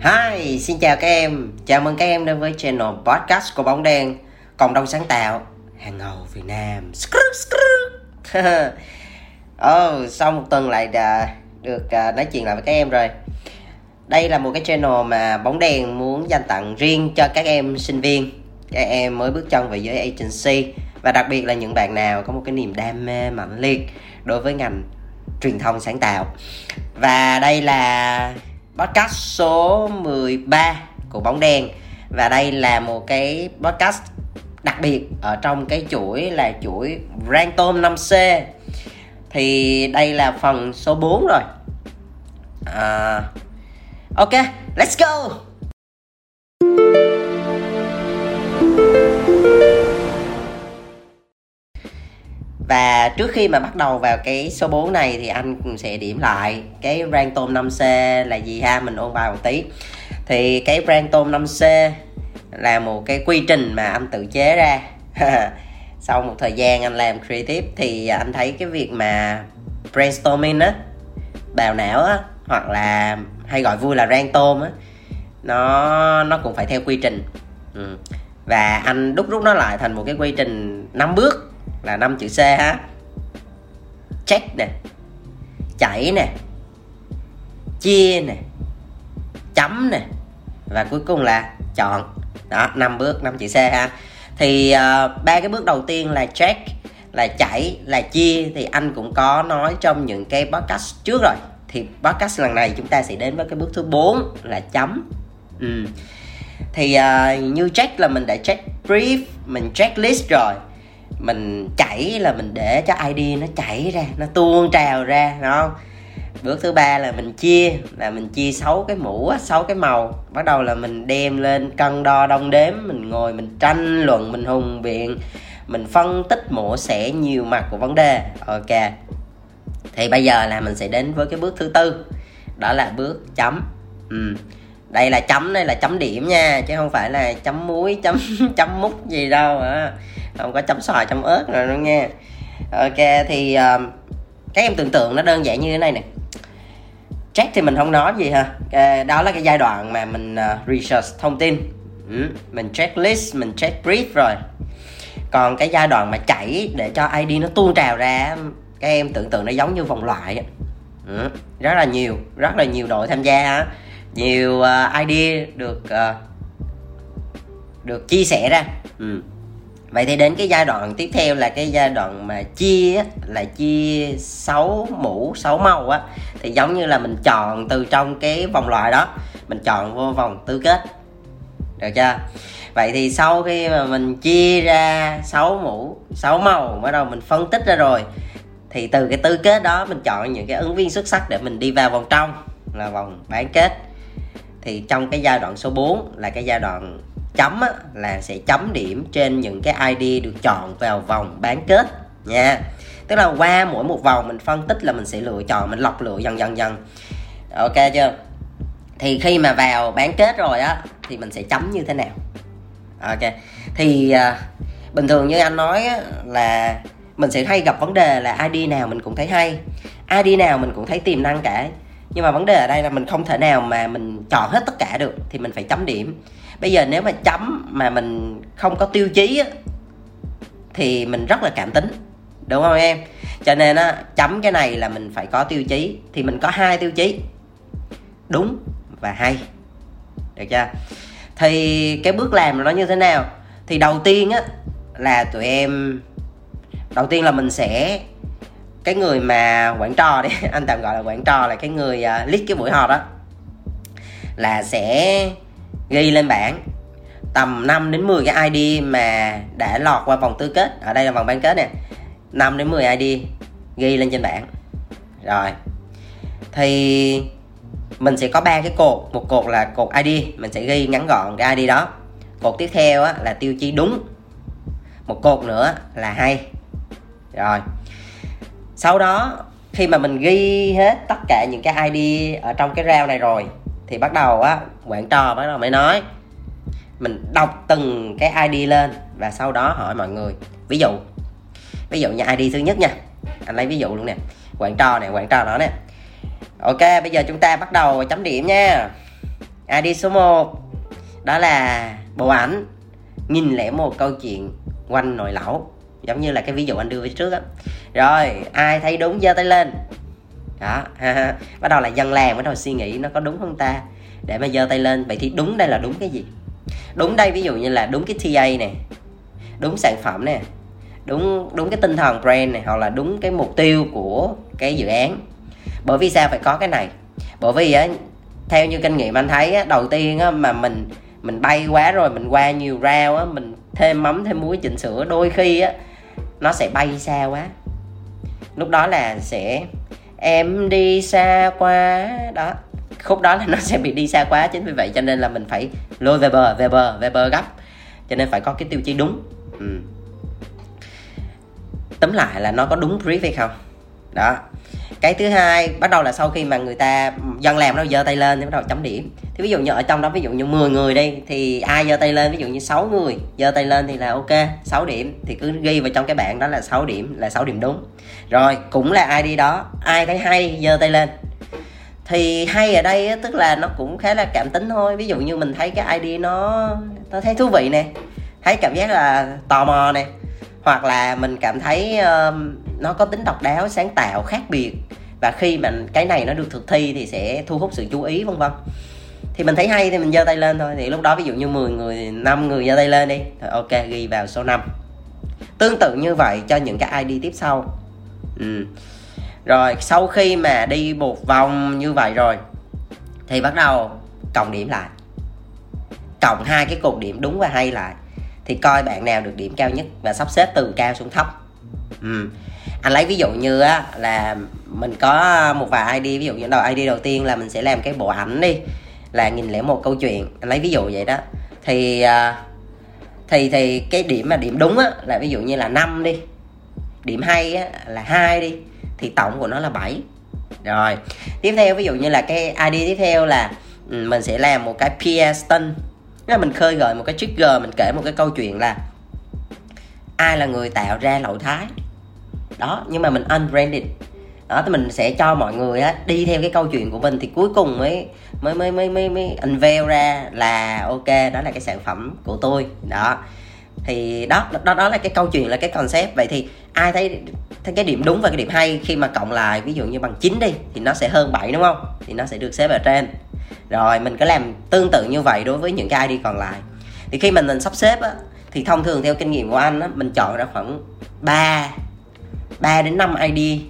Hi, xin chào các em. Chào mừng các em đến với channel podcast của Bóng Đen, cộng đồng sáng tạo hàng ngầu Việt Nam. oh, sau một tuần lại đã được à, nói chuyện lại với các em rồi. Đây là một cái channel mà Bóng Đen muốn dành tặng riêng cho các em sinh viên, các em mới bước chân vào giới agency và đặc biệt là những bạn nào có một cái niềm đam mê mạnh liệt đối với ngành truyền thông sáng tạo. Và đây là podcast số 13 của bóng đen. Và đây là một cái podcast đặc biệt ở trong cái chuỗi là chuỗi Rantom 5C thì đây là phần số 4 rồi. À, ok let's go! Và trước khi mà bắt đầu vào cái số 4 này thì anh sẽ điểm lại cái rang tôm 5C là gì ha, mình ôn bài một tí. Thì cái rang tôm 5C là một cái quy trình mà anh tự chế ra. Sau một thời gian anh làm creative thì anh thấy cái việc mà brainstorming á, bào não á, hoặc là hay gọi vui là rang tôm á, nó nó cũng phải theo quy trình. Ừ. Và anh đúc rút nó lại thành một cái quy trình 5 bước là năm chữ C ha. Check nè. Chảy nè. Chia nè. Chấm nè. Và cuối cùng là chọn. Đó năm bước năm chữ C ha. Thì uh, ba cái bước đầu tiên là check là chảy là chia. Thì anh cũng có nói trong những cái podcast trước rồi. Thì podcast lần này chúng ta sẽ đến với cái bước thứ 4 là chấm. Ừ. thì uh, như check là mình đã check brief mình checklist rồi mình chảy là mình để cho id nó chảy ra, nó tuôn trào ra đúng không? Bước thứ ba là mình chia, là mình chia sáu cái mũ sáu cái màu. Bắt đầu là mình đem lên cân đo đong đếm, mình ngồi, mình tranh luận, mình hùng biện, mình phân tích mổ xẻ nhiều mặt của vấn đề. Ok. Thì bây giờ là mình sẽ đến với cái bước thứ tư. Đó là bước chấm. Ừ. đây là chấm, đây là chấm điểm nha, chứ không phải là chấm muối, chấm chấm mút gì đâu à không có chấm xoài chấm ớt rồi đâu nghe. Ok thì ờ, uh, các em tưởng tượng nó đơn giản như thế này nè. Check thì mình không nói gì ha. Đó là cái giai đoạn mà mình uh, research thông tin. Ừ, mình checklist mình check brief rồi. Còn cái giai đoạn mà chảy để cho id nó tuôn trào ra các em tưởng tượng nó giống như vòng loại ừ, rất là nhiều rất là nhiều đội tham gia nhiều uh, được uh, được chia sẻ ra. Ừ vậy thì đến cái giai đoạn tiếp theo là cái giai đoạn mà chia là chia 6 mũ 6 màu á, thì giống như là mình chọn từ trong cái vòng loại đó, mình chọn vô vòng tứ kết. Được chưa? Vậy thì sau khi mà mình chia ra 6 mũ 6 màu, bắt đầu mình phân tích ra rồi, thì từ cái tứ kết đó mình chọn những cái ứng viên xuất sắc để mình đi vào vòng trong, là vòng bán kết. Thì trong cái giai đoạn số 4 là cái giai đoạn chấm á, là sẽ chấm điểm trên những cái ID được chọn vào vòng bán kết nha. Tức là qua mỗi một vòng mình phân tích là mình sẽ lựa chọn mình lọc lựa dần dần dần. Ok chưa? Thì khi mà vào bán kết rồi á thì mình sẽ chấm như thế nào? Ok. Thì à, bình thường như anh nói á, là mình sẽ hay gặp vấn đề là ID nào mình cũng thấy hay ID nào mình cũng thấy tiềm năng cả. Nhưng mà vấn đề ở đây là mình không thể nào mà mình chọn hết tất cả được thì mình phải chấm điểm bây giờ nếu mà chấm mà mình không có tiêu chí á, thì mình rất là cảm tính đúng không em? Cho nên á chấm cái này là mình phải có tiêu chí thì mình có hai tiêu chí đúng và hay được chưa? Thì cái bước làm nó như thế nào? Thì đầu tiên á là tụi em đầu tiên là mình sẽ cái người mà quản trò đi anh tạm gọi là quản trò là cái người uh, lead cái buổi họp đó là sẽ ghi lên bảng. Tầm 5 đến 10 cái ID mà đã lọt qua vòng tứ kết. Ở đây là vòng bán kết nè. 5 đến 10 ID ghi lên trên bảng. Rồi. Thì mình sẽ có ba cái cột. Một cột là cột ID mình sẽ ghi ngắn gọn cái ID đó. Cột tiếp theo á, là tiêu chí đúng. Một cột nữa là hay. Rồi. Sau đó khi mà mình ghi hết tất cả những cái ID ở trong cái rau này rồi thì bắt đầu á, quản trò bắt đầu mới nói. Mình đọc từng cái ID lên và sau đó hỏi mọi người. Ví dụ ví dụ như ID thứ nhất nha. Anh lấy ví dụ luôn nè. Quản trò này quản trò đó nè. Ok, bây giờ chúng ta bắt đầu chấm điểm nha. ID số 1 đó là bộ ảnh nghìn lẻ một câu chuyện quanh nồi lẩu. Giống như là cái ví dụ anh đưa về trước á. Rồi, ai thấy đúng giơ tay lên? Đó. Bắt đầu là dân làng bắt đầu suy nghĩ nó có đúng không ta? Để mà giơ tay lên. Vậy thì đúng đây là đúng cái gì? Đúng đây ví dụ như là đúng cái TA này đúng sản phẩm nè đúng đúng cái tinh thần brand này hoặc là đúng cái mục tiêu của cái dự án. Bởi vì sao phải có cái này? Bởi vì á theo như kinh nghiệm anh thấy á, đầu tiên á, mà mình mình bay quá rồi mình qua nhiều rau á mình thêm mắm thêm muối chỉnh sửa đôi khi á nó sẽ bay xa quá. Lúc đó là sẽ em đi xa quá. Đó. Khúc đó là nó sẽ bị đi xa quá chính vì vậy cho nên là mình phải lôi về bờ về bờ về bờ gấp. Cho nên phải có cái tiêu chí đúng. Ừ. tóm lại là nó có đúng brief hay không? Đó cái thứ hai, bắt đầu là sau khi mà người ta dân làm nó giơ tay lên thì bắt đầu chấm điểm. Thì ví dụ như ở trong đó, ví dụ như 10 người đi, thì ai giơ tay lên? Ví dụ như 6 người giơ tay lên thì là ok 6 điểm. Thì cứ ghi vào trong cái bảng đó là 6 điểm, là 6 điểm đúng. Rồi, cũng là ai đi đó, ai thấy hay, giơ tay lên. Thì hay ở đây tức là nó cũng khá là cảm tính thôi. Ví dụ như mình thấy cái ID nó nó thấy thú vị nè, thấy cảm giác là tò mò nè hoặc là mình cảm thấy uh, nó có tính độc đáo sáng tạo khác biệt. Và khi mà cái này nó được thực thi thì sẽ thu hút sự chú ý vân vân. Thì mình thấy hay thì mình giơ tay lên thôi. Thì lúc đó ví dụ như 10 người 5 người giơ tay lên đi. Thì ok ghi vào số 5 tương tự như vậy cho những cái ID tiếp sau. Ừ. rồi sau khi mà đi một vòng như vậy rồi thì bắt đầu cộng điểm lại. Cộng hai cái cột điểm đúng và hay lại thì coi bạn nào được điểm cao nhất và sắp xếp từ cao xuống thấp. Ừ. anh lấy ví dụ như á là mình có một vài id ví dụ như đầu id đầu tiên là mình sẽ làm cái bộ ảnh đi là nghìn lẻ một câu chuyện. Anh lấy ví dụ vậy đó. Thì à, thì thì cái điểm mà điểm đúng á là ví dụ như là 5 đi. Điểm hay á, là hai đi. Thì tổng của nó là 7 rồi. Tiếp theo ví dụ như là cái id tiếp theo là ừ, mình sẽ làm một cái peer stunt là mình khơi gợi một cái trigger mình kể một cái câu chuyện là ai là người tạo ra lậu thái. Đó nhưng mà mình unbranded. Đó thì mình sẽ cho mọi người á đi theo cái câu chuyện của mình thì cuối cùng mới mới mới mới mới, mới unveil ra là ok đó là cái sản phẩm của tôi. Đó. Thì đó đó đó là cái câu chuyện là cái concept. Vậy thì ai thấy thấy cái điểm đúng và cái điểm hay khi mà cộng lại ví dụ như bằng 9 đi thì nó sẽ hơn 7 đúng không? Thì nó sẽ được xếp ở trên. Rồi mình có làm tương tự như vậy đối với những cái ID còn lại. Thì khi mình mình sắp xếp á thì thông thường theo kinh nghiệm của anh á mình chọn ra khoảng 3 3 đến 5 ID.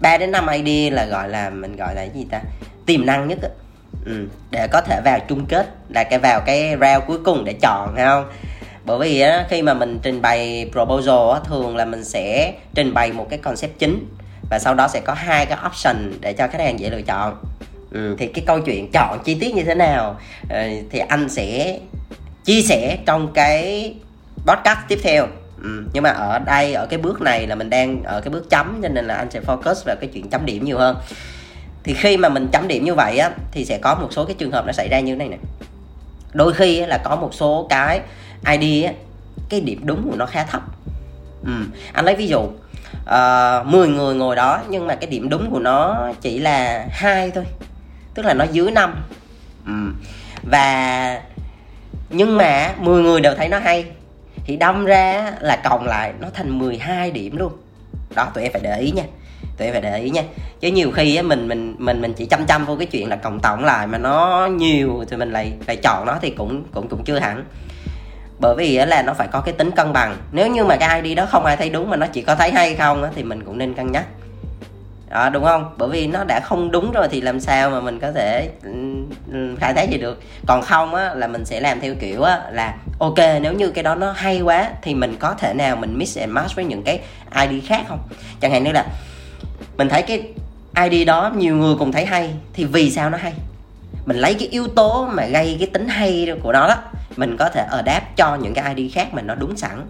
3 đến 5 ID là gọi là mình gọi là cái gì ta? Tiềm năng nhất á. Ừ, để có thể vào chung kết là cái vào cái round cuối cùng để chọn phải không? Bởi vì á, khi mà mình trình bày proposal á, thường là mình sẽ trình bày một cái concept chính và sau đó sẽ có hai cái option để cho khách hàng dễ lựa chọn. Ừ, thì cái câu chuyện chọn chi tiết như thế nào ờ, thì anh sẽ chia sẻ trong cái podcast tiếp theo. Ừ, nhưng mà ở đây ở cái bước này là mình đang ở cái bước chấm cho nên là anh sẽ focus vào cái chuyện chấm điểm nhiều hơn. Thì khi mà mình chấm điểm như vậy á thì sẽ có một số cái trường hợp nó xảy ra như thế này nè đôi khi là có một số cái ID cái điểm đúng của nó khá thấp ừ. anh lấy ví dụ ờ, uh, 10 người ngồi đó nhưng mà cái điểm đúng của nó chỉ là hai thôi tức là nó dưới năm ừ. và nhưng mà 10 người đều thấy nó hay thì đâm ra là cộng lại nó thành 12 điểm luôn đó tụi em phải để ý nha tụi em phải để ý nha. Chứ nhiều khi á, mình mình mình mình chỉ chăm chăm vô cái chuyện là cộng tổng lại mà nó nhiều thì mình lại lại chọn nó thì cũng cũng cũng chưa hẳn. Bởi vì là nó phải có cái tính cân bằng. Nếu như mà cái ID đó không ai thấy đúng mà nó chỉ có thấy hay không á, thì mình cũng nên cân nhắc. Đó, đúng không? Bởi vì nó đã không đúng rồi thì làm sao mà mình có thể khai thác gì được. Còn không á, là mình sẽ làm theo kiểu á, là ok, nếu như cái đó nó hay quá thì mình có thể nào mình mix and match với những cái id khác không? Chẳng hạn như là mình thấy cái id đó nhiều người cùng thấy hay thì vì sao nó hay? Mình lấy cái yếu tố mà gây cái tính hay của nó đó mình có thể ở đáp cho những cái id khác mà nó đúng sẵn.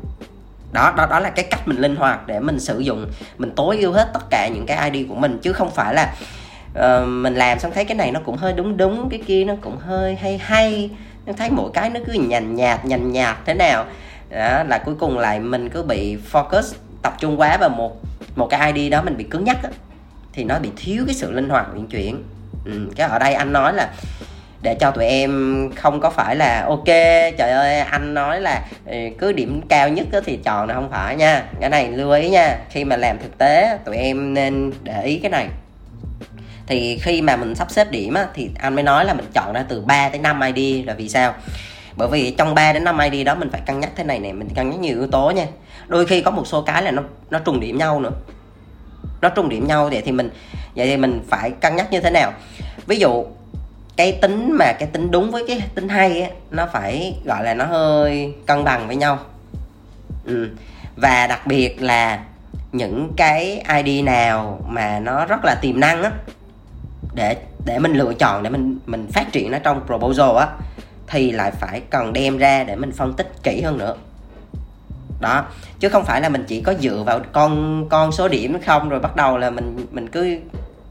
Đó đó đó là cái cách mình linh hoạt để mình sử dụng mình tối ưu hết tất cả những cái id của mình chứ không phải là uh, mình làm xong thấy cái này nó cũng hơi đúng đúng cái kia nó cũng hơi hay hay. Nó thấy mỗi cái nó cứ nhàn nhạt nhàn nhạt thế nào. Đó là cuối cùng lại mình cứ bị focus tập trung quá vào một một cái id đó mình bị cứng nhắc á thì nó bị thiếu cái sự linh hoạt uyển chuyển. Ừ, cái ở đây anh nói là để cho tụi em không có phải là ok trời ơi anh nói là ừ, cứ điểm cao nhất thì chọn là không phải nha. Cái này lưu ý nha khi mà làm thực tế tụi em nên để ý cái này. Thì khi mà mình sắp xếp điểm á, thì anh mới nói là mình chọn ra từ 3 tới 5 ID là vì sao? Bởi vì trong 3 đến 5 ID đó mình phải cân nhắc thế này này mình cân nhắc nhiều yếu tố nha. Đôi khi có một số cái là nó nó trùng điểm nhau nữa. Nó trùng điểm nhau vậy thì mình, vậy thì mình phải cân nhắc như thế nào? Ví dụ, cái tính mà cái tính đúng với cái tính hay á, nó phải, gọi là, nó hơi cân bằng với nhau. Ừ. và đặc biệt là những cái ID nào mà nó rất là tiềm năng á, để để mình lựa chọn, để mình mình phát triển nó trong proposal á thì lại phải cần đem ra để mình phân tích kỹ hơn nữa đó chứ không phải là mình chỉ có dựa vào con con số điểm không rồi bắt đầu là mình mình cứ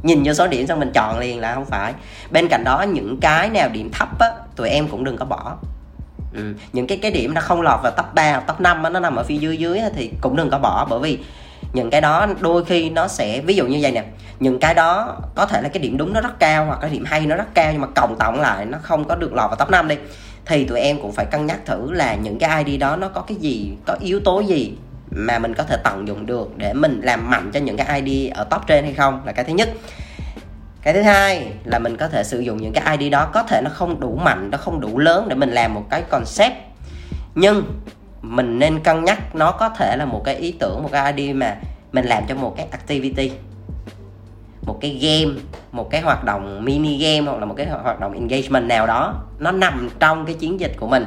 nhìn vô số điểm xong mình chọn liền là không phải bên cạnh đó những cái nào điểm thấp á tụi em cũng đừng có bỏ ừ. những cái cái điểm nó không lọt vào top 3 hoặc top 5 á, nó nằm ở phía dưới dưới á, thì cũng đừng có bỏ bởi vì những cái đó đôi khi nó sẽ, ví dụ như vậy nè, những cái đó có thể là cái điểm đúng nó rất cao hoặc cái điểm hay nó rất cao nhưng mà cộng tổng lại nó không có được lọt vào top 5 đi, thì tụi em cũng phải cân nhắc thử là những cái ID đó nó có cái gì, có yếu tố gì mà mình có thể tận dụng được để mình làm mạnh cho những cái ID ở top trên hay không là cái thứ nhất. Cái thứ hai là mình có thể sử dụng những cái ID đó có thể nó không đủ mạnh, nó không đủ lớn để mình làm một cái concept. Nhưng mình nên cân nhắc nó có thể là một cái ý tưởng, một cái idea mà mình làm cho một cái activity, một cái game, một cái hoạt động mini game hoặc là một cái hoạt động engagement nào đó. Nó nằm trong cái chiến dịch của mình.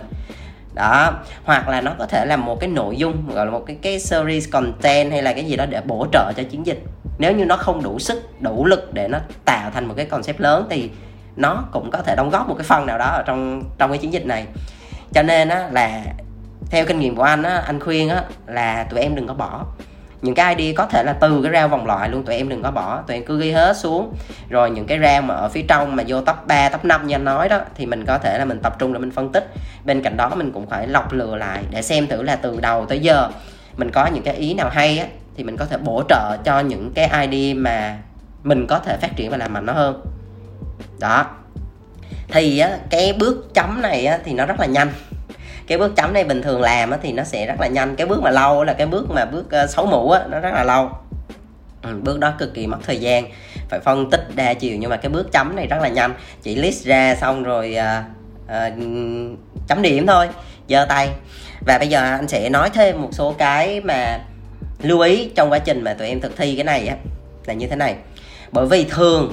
Đó, hoặc là nó có thể là một cái nội dung, gọi là một cái cái series content hay là cái gì đó để bổ trợ cho chiến dịch. Nếu như nó không đủ sức, đủ lực để nó tạo thành một cái concept lớn thì nó cũng có thể đóng góp một cái phần nào đó ở trong trong cái chiến dịch này. Cho nên á là theo kinh nghiệm của anh á anh khuyên á là tụi em đừng có bỏ. Những cái ID có thể là từ cái rau vòng loại luôn tụi em đừng có bỏ. Tụi em cứ ghi hết xuống. Rồi những cái rau mà ở phía trong mà vô top 3, top 5 như anh nói đó thì mình có thể là mình tập trung để mình phân tích. Bên cạnh đó mình cũng phải lọc lừa lại để xem thử là từ đầu tới giờ mình có những cái ý nào hay á thì mình có thể bổ trợ cho những cái ID mà mình có thể phát triển và làm mạnh nó hơn. Đó. Thì á, cái bước chấm này á, thì nó rất là nhanh cái bước chấm này bình thường làm thì nó sẽ rất là nhanh. Cái bước mà lâu là cái bước mà bước ờ, xấu mũ á, nó rất là lâu. Ừ, bước đó cực kỳ mất thời gian phải phân tích đa chiều nhưng mà cái bước chấm này rất là nhanh. Chỉ list ra xong rồi uh, uh, chấm điểm thôi giơ tay. Và bây giờ anh sẽ nói thêm một số cái mà lưu ý trong quá trình mà tụi em thực thi cái này á là như thế này. Bởi vì thường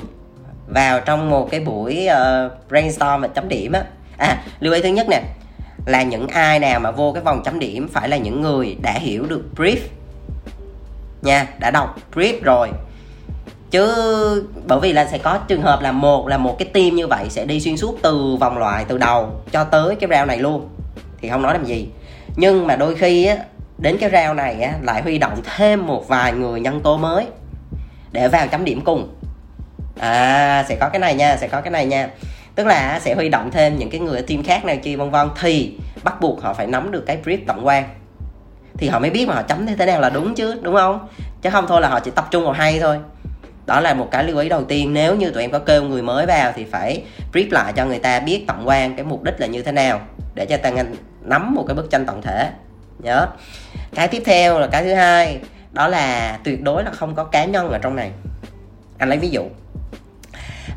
vào trong một cái buổi uh, brainstorm và chấm điểm á à lưu ý thứ nhất nè là những ai nào mà vô cái vòng chấm điểm phải là những người đã hiểu được brief. Nha, đã đọc brief rồi. Chứ bởi vì là sẽ có trường hợp là một là một cái team như vậy sẽ đi xuyên suốt từ vòng loại từ đầu cho tới cái round này luôn. Thì không nói làm gì. Nhưng mà đôi khi á, đến cái round này á, lại huy động thêm một vài người nhân tố mới để vào chấm điểm cùng. À sẽ có cái này nha, sẽ có cái này nha tức là sẽ huy động thêm những cái người ở team khác nào chi vân vân. Thì bắt buộc họ phải nắm được cái brief tổng quan. Thì họ mới biết mà họ chấm thế nào là đúng chứ, đúng không? Chứ không thôi là họ chỉ tập trung vào hay thôi. Đó là một cái lưu ý đầu tiên. Nếu như tụi em có kêu người mới vào thì phải brief lại cho người ta biết tổng quan cái mục đích là như thế nào, để cho ta nắm một cái bức tranh tổng thể. Nhớ. Cái tiếp theo là cái thứ hai, đó là tuyệt đối là không có cá nhân ở trong này. Anh lấy ví dụ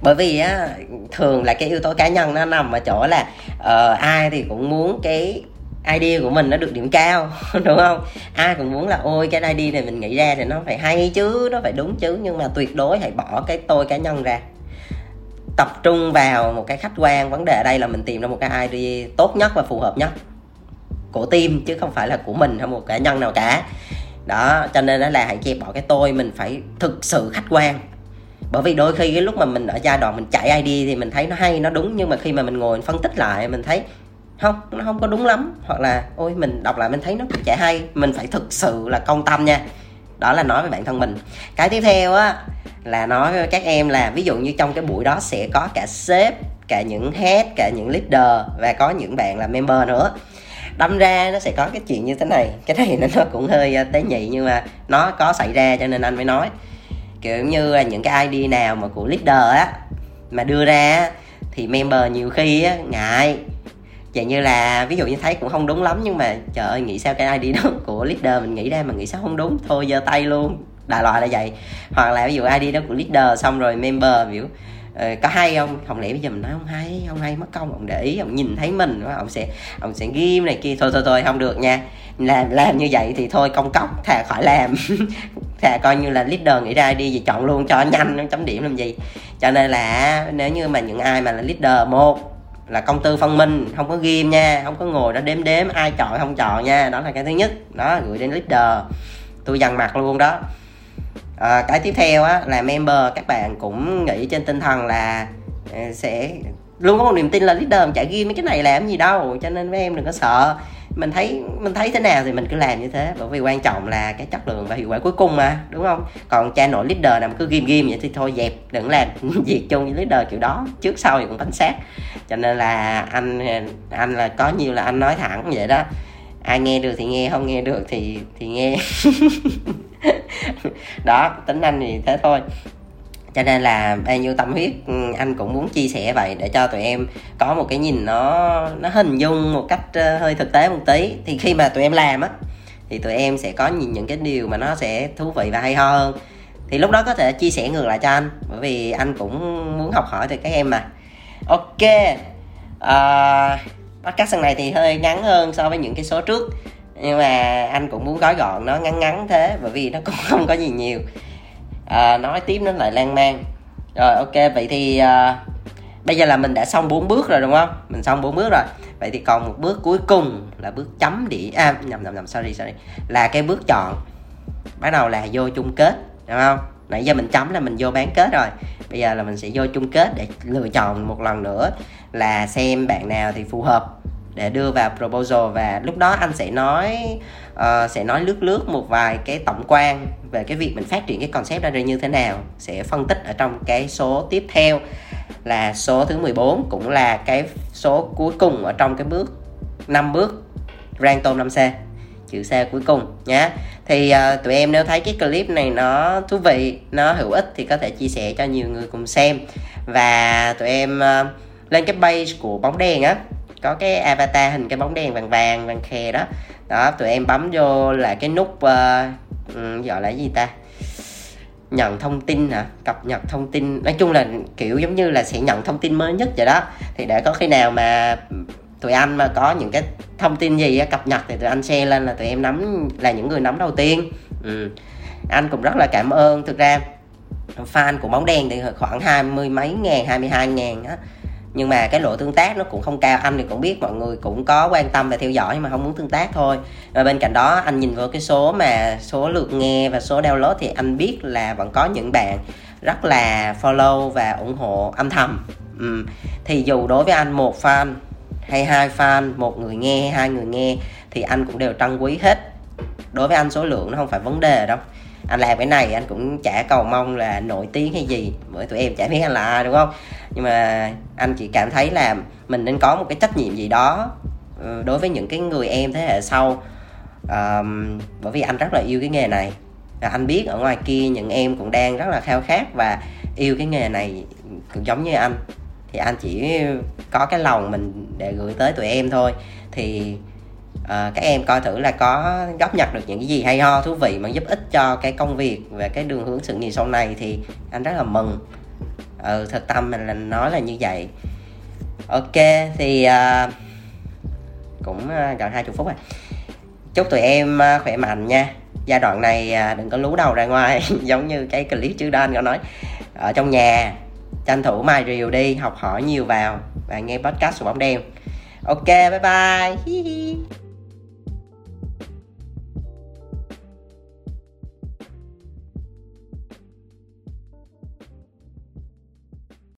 bởi vì á thường là cái yếu tố cá nhân nó nằm ở chỗ là uh, ai thì cũng muốn cái idea của mình nó được điểm cao đúng không? Ai cũng muốn là ôi cái idea này mình nghĩ ra thì nó phải hay chứ nó phải đúng chứ. Nhưng mà tuyệt đối hãy bỏ cái tôi cá nhân ra. Tập trung vào một cái khách quan vấn đề ở đây là mình tìm ra một cái idea tốt nhất và phù hợp nhất. Của team chứ không phải là của mình hay một cá nhân nào cả. Đó cho nên là hãy dẹp bỏ cái tôi mình phải thực sự khách quan bởi vì đôi khi cái lúc mà mình ở giai đoạn mình chạy ID thì mình thấy nó hay, nó đúng. Nhưng mà khi mà mình ngồi mình phân tích lại, mình thấy, không, nó không có đúng lắm. Hoặc là, ôi, mình đọc lại mình thấy nó cũng hay. Mình phải thực sự là công tâm nha. Đó là nói với bản thân mình. Cái tiếp theo á, là nói với các em là, ví dụ như trong cái buổi đó sẽ có cả sếp, cả những head, cả những leader và có những bạn là member nữa. Đâm ra nó sẽ có cái chuyện như thế này. Cái này nó cũng hơi ờ, tế nhị nhưng mà nó có xảy ra cho nên anh mới nói kiểu như là những cái ID nào mà của leader á, mà đưa ra thì member nhiều khi á, ngại. Dạng như là, ví dụ như thấy cũng không đúng lắm nhưng mà trời ơi, nghĩ sao cái ID đó của leader mình nghĩ ra mà nghĩ sao không đúng? Thôi giơ tay luôn. Đại loại là vậy. Hoặc là ví dụ ID đó của leader xong rồi member biểu ờ, có hay không? Không lẽ bây giờ mình nói không hay không hay mất công ông để ý ông nhìn thấy mình ông sẽ ông sẽ ghim này kia. Thôi thôi thôi không được nha. Làm làm như vậy thì thôi công cốc thà khỏi làm. Thà coi như là leader nghĩ ra đi gì chọn luôn cho nhanh chấm điểm làm gì. Cho nên là nếu như mà những ai mà là leader một là công tư phân minh không có ghim nha không có ngồi đó đếm đếm ai chọn không chọn nha đó là cái thứ nhất. Đó gửi đến leader. Tôi dằn mặt luôn đó à, cái tiếp theo á là member các bạn cũng nghĩ trên tinh thần là ờ, sẽ luôn có một niềm tin là leader mình chạy ghi mấy cái này làm gì đâu cho nên mấy em đừng có sợ. Mình thấy mình thấy thế nào thì mình cứ làm như thế bởi vì quan trọng là cái chất lượng và hiệu quả cuối cùng mà đúng không? Còn cha nội leader nào cứ ghim ghim vậy thì thôi dẹp đừng làm việc chung với leader kiểu đó trước sau thì cũng bánh sát. Cho nên là anh anh là có nhiều là anh nói thẳng vậy đó. Ai nghe được thì nghe không nghe được thì thì nghe. đó tính anh thì thế thôi. Cho nên là bao nhiêu tâm huyết ừ, anh cũng muốn chia sẻ vậy để cho tụi em có một cái nhìn nó nó hình dung một cách ờ, hơi thực tế một tí. Thì khi mà tụi em làm á thì tụi em sẽ có nhìn những cái điều mà nó sẽ thú vị và hay ho hơn. Thì lúc đó có thể chia sẻ ngược lại cho anh bởi vì anh cũng muốn học hỏi từ các em mà. Ok à, podcast lần này thì hơi ngắn hơn so với những cái số trước nhưng mà anh cũng muốn gói gọn nó ngắn ngắn thế bởi vì nó cũng không có gì nhiều. À, nói tiếp nó lại lan man. Rồi ok vậy thì à, bây giờ là mình đã xong bốn bước rồi đúng không? Mình xong bốn bước rồi. Vậy thì còn một bước cuối cùng là bước chấm điểm à nhầm nhầm nhầm sorry sorry. Là cái bước chọn. Bắt đầu là vô chung kết đúng không? Nãy giờ mình chấm là mình vô bán kết rồi. Bây giờ là mình sẽ vô chung kết để lựa chọn một lần nữa là xem bạn nào thì phù hợp để đưa vào proposal và lúc đó anh sẽ nói uh, sẽ nói lướt lướt một vài cái tổng quan về cái việc mình phát triển cái concept ra như thế nào sẽ phân tích ở trong cái số tiếp theo là số thứ 14 cũng là cái số cuối cùng ở trong cái bước 5 bước rank tôm 5C chữ C cuối cùng nhé thì uh, tụi em nếu thấy cái clip này nó thú vị nó hữu ích thì có thể chia sẻ cho nhiều người cùng xem. Và tụi em uh, lên cái page của bóng đèn á có cái avatar hình cái bóng đèn vàng vàng vàng khè đó. Đó tụi em bấm vô là cái nút uh, gọi là gì ta? Nhận thông tin hả? Cập nhật thông tin. Nói chung là kiểu giống như là sẽ nhận thông tin mới nhất vậy đó. Thì để có khi nào mà tụi anh mà có những cái thông tin gì cập nhật thì tụi anh share lên là tụi em nắm là những người nắm đầu tiên. Ừ. anh cũng rất là cảm ơn. Thực ra fan của bóng đèn thì khoảng hai mươi mấy ngàn hai mươi hai ngàn á nhưng mà cái độ tương tác nó cũng không cao. Anh thì cũng biết mọi người cũng có quan tâm và theo dõi nhưng mà không muốn tương tác thôi. Và bên cạnh đó, anh nhìn vào cái số mà số lượt nghe và số download thì anh biết là vẫn có những bạn rất là follow và ủng hộ âm thầm. Ừ. thì dù đối với anh một fan hay hai fan, một người nghe hai người nghe thì anh cũng đều trân quý hết. Đối với anh số lượng nó không phải vấn đề đâu anh làm cái này anh cũng chả cầu mong là nổi tiếng hay gì. Bởi tụi em chả biết anh là ai đúng không? Nhưng mà anh chỉ cảm thấy là mình nên có một cái trách nhiệm gì đó ừ, đối với những cái người em thế hệ sau. Um, bởi vì anh rất là yêu cái nghề này. Và anh biết ở ngoài kia những em cũng đang rất là khao khát và yêu cái nghề này cũng giống như anh. Thì anh chỉ có cái lòng mình để gửi tới tụi em thôi. Thì à, các em coi thử là có góp nhặt được những cái gì hay ho thú vị mà giúp ích cho cái công việc và cái đường hướng sự nghiệp sau này thì anh rất là mừng. Ừ thật tâm mình là nói là như vậy. Ok thì à, cũng ờ, gần hai chục phút rồi. Chúc tụi em khỏe mạnh nha. Giai đoạn này đừng có lú đầu ra ngoài giống như cái clip trước đó anh có nói. Ở trong nhà tranh thủ mai rìu đi học hỏi nhiều vào và nghe podcast của bóng đen ok bye bye.